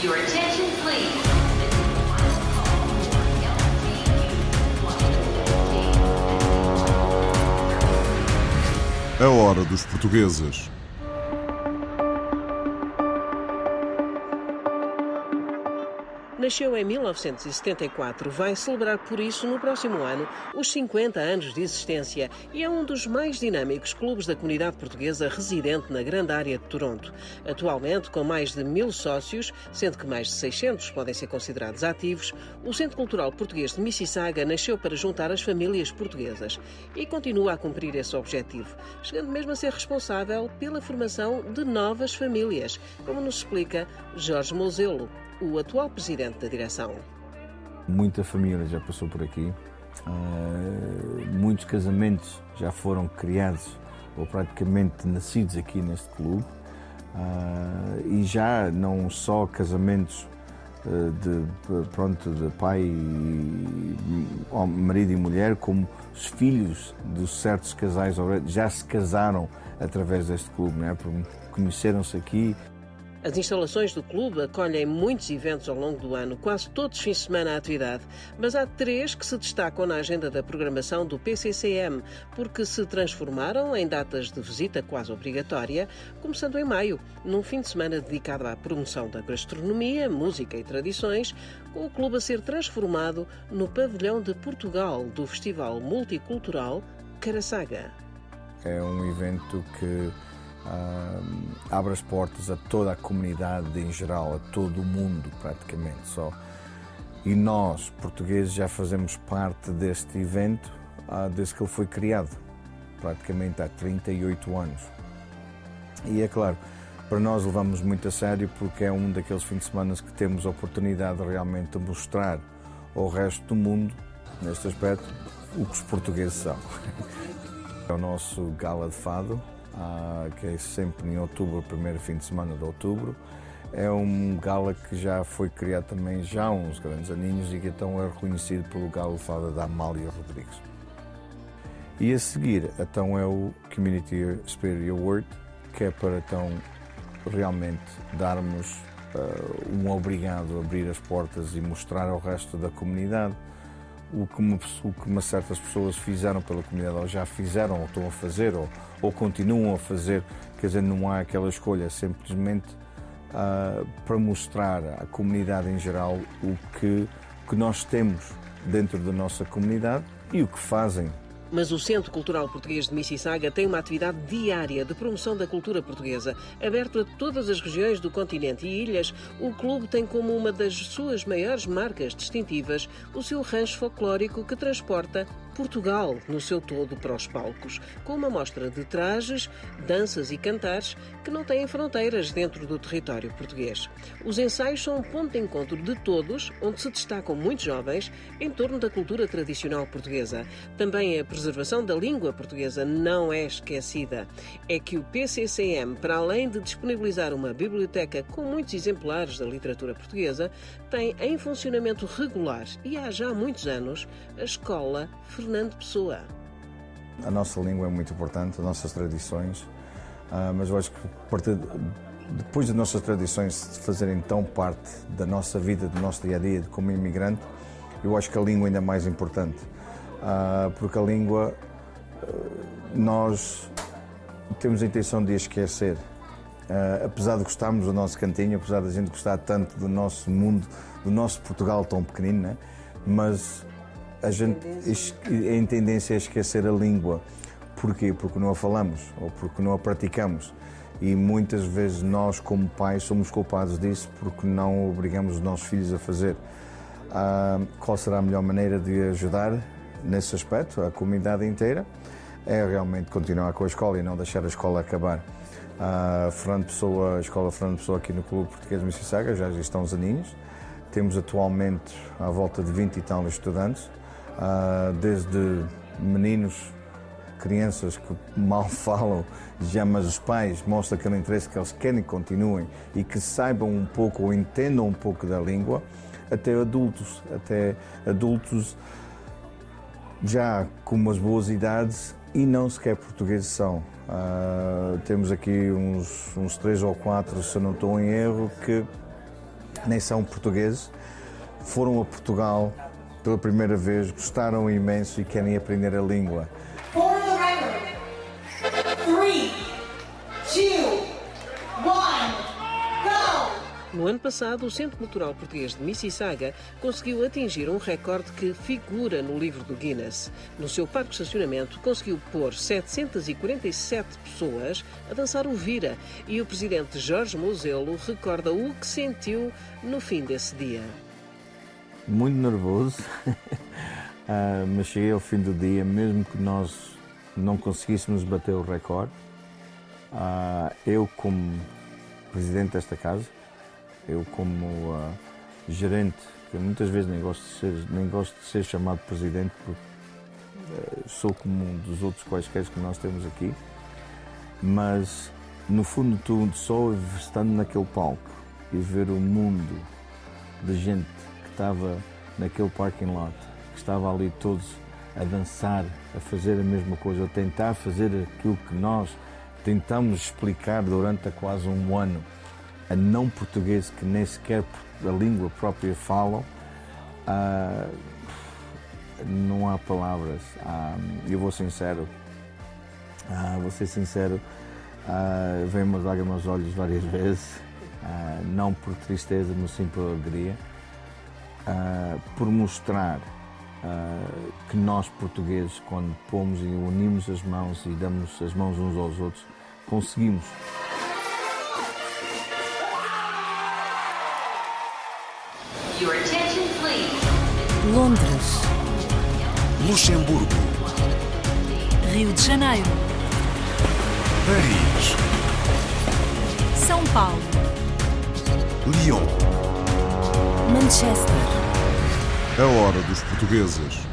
Your attention, please. A hora dos portugueses. Nasceu em 1974, vai celebrar por isso no próximo ano os 50 anos de existência e é um dos mais dinâmicos clubes da comunidade portuguesa residente na grande área de Toronto. Atualmente, com mais de mil sócios, sendo que mais de 600 podem ser considerados ativos, o Centro Cultural Português de Mississauga nasceu para juntar as famílias portuguesas e continua a cumprir esse objetivo, chegando mesmo a ser responsável pela formação de novas famílias, como nos explica Jorge Mozelo o atual presidente da direção. Muita família já passou por aqui, uh, muitos casamentos já foram criados ou praticamente nascidos aqui neste clube uh, e já não só casamentos uh, de pronto de pai e, marido e mulher como os filhos dos certos casais já se casaram através deste clube, né? conheceram-se aqui as instalações do clube acolhem muitos eventos ao longo do ano, quase todos os fins de semana à atividade, mas há três que se destacam na agenda da programação do PCCM, porque se transformaram em datas de visita quase obrigatória, começando em maio, num fim de semana dedicado à promoção da gastronomia, música e tradições, com o clube a ser transformado no pavilhão de Portugal do Festival Multicultural Caraçaga. É um evento que uh, abre as portas a toda a comunidade em geral, a todo o mundo praticamente só. E nós, portugueses, já fazemos parte deste evento uh, desde que ele foi criado, praticamente há 38 anos. E é claro, para nós levamos muito a sério porque é um daqueles fins de semana que temos a oportunidade de realmente mostrar ao resto do mundo, neste aspecto, o que os portugueses são. É o nosso gala de fado, que é sempre em outubro, primeiro fim de semana de outubro. É um gala que já foi criado também já há uns grandes aninhos e que então é reconhecido pelo galo fada da Amália Rodrigues. E a seguir, então é o Community Spirit Award, que é para então realmente darmos uh, um obrigado a abrir as portas e mostrar ao resto da comunidade o que, uma, o que uma certas pessoas fizeram pela comunidade, ou já fizeram, ou estão a fazer, ou, ou continuam a fazer. Quer dizer, não há aquela escolha, é simplesmente uh, para mostrar à comunidade em geral o que, que nós temos dentro da nossa comunidade e o que fazem mas o Centro Cultural Português de Mississauga tem uma atividade diária de promoção da cultura portuguesa, aberto a todas as regiões do continente e ilhas. O clube tem como uma das suas maiores marcas distintivas o seu rancho folclórico que transporta Portugal no seu todo para os palcos, com uma mostra de trajes, danças e cantares que não têm fronteiras dentro do território português. Os ensaios são um ponto de encontro de todos, onde se destacam muitos jovens em torno da cultura tradicional portuguesa. Também a preservação da língua portuguesa não é esquecida. É que o PCCM, para além de disponibilizar uma biblioteca com muitos exemplares da literatura portuguesa, tem em funcionamento regular e há já muitos anos a Escola Fernando Pessoa. A nossa língua é muito importante, as nossas tradições, uh, mas eu acho que depois das nossas tradições fazerem tão parte da nossa vida, do nosso dia a dia como imigrante, eu acho que a língua ainda é mais importante, uh, porque a língua uh, nós temos a intenção de esquecer. Apesar de gostarmos do nosso cantinho, apesar da gente gostar tanto do nosso mundo, do nosso Portugal tão pequenino, né? mas a gente em tendência a esquecer a língua. Porquê? Porque não a falamos ou porque não a praticamos. E muitas vezes nós, como pais, somos culpados disso porque não obrigamos os nossos filhos a fazer. Ah, qual será a melhor maneira de ajudar nesse aspecto, a comunidade inteira? É realmente continuar com a escola e não deixar a escola acabar. A Fernando Pessoa, a Escola Fernando Pessoa aqui no Clube Português Mississauga já estão uns aninhos. Temos atualmente à volta de 20 e tal estudantes desde meninos, crianças que mal falam, já, mas os pais mostram aquele interesse que eles querem que continuem e que saibam um pouco ou entendam um pouco da língua, até adultos, até adultos já com umas boas idades e não sequer portugueses são. Uh, temos aqui uns, uns três ou quatro, se não estou em erro, que nem são portugueses, foram a Portugal pela primeira vez, gostaram imenso e querem aprender a língua. For the record, three, two, one, go! No ano passado, o Centro Cultural Português de Mississauga conseguiu atingir um recorde que figura no livro do Guinness. No seu parque de estacionamento, conseguiu pôr 747 pessoas a dançar o vira e o presidente Jorge Moselo recorda o que sentiu no fim desse dia. Muito nervoso, Ah, mas cheguei ao fim do dia, mesmo que nós não conseguíssemos bater o recorde, ah, eu como presidente desta casa, eu como ah, gerente, que muitas vezes nem gosto de ser, nem gosto de ser chamado presidente porque sou como um dos outros quaisquer que nós temos aqui, mas no fundo tudo, só estando naquele palco e ver o mundo de gente estava naquele parking lot, que estava ali todos a dançar, a fazer a mesma coisa, a tentar fazer aquilo que nós tentamos explicar durante quase um ano. A não portugueses que nem sequer a língua própria falam, ah, não há palavras. Ah, eu vou sincero, ah, vou ser sincero, ah, vem-me as lágrimas aos olhos várias vezes, ah, não por tristeza, mas sim por alegria, ah, por mostrar ah, que nós portugueses, quando pomos e unimos as mãos e damos as mãos uns aos outros, conseguimos. Your attention, please. Londres, Luxemburgo, Rio de Janeiro, Paris, São Paulo, Lyon. Manchester. A hora dos portugueses.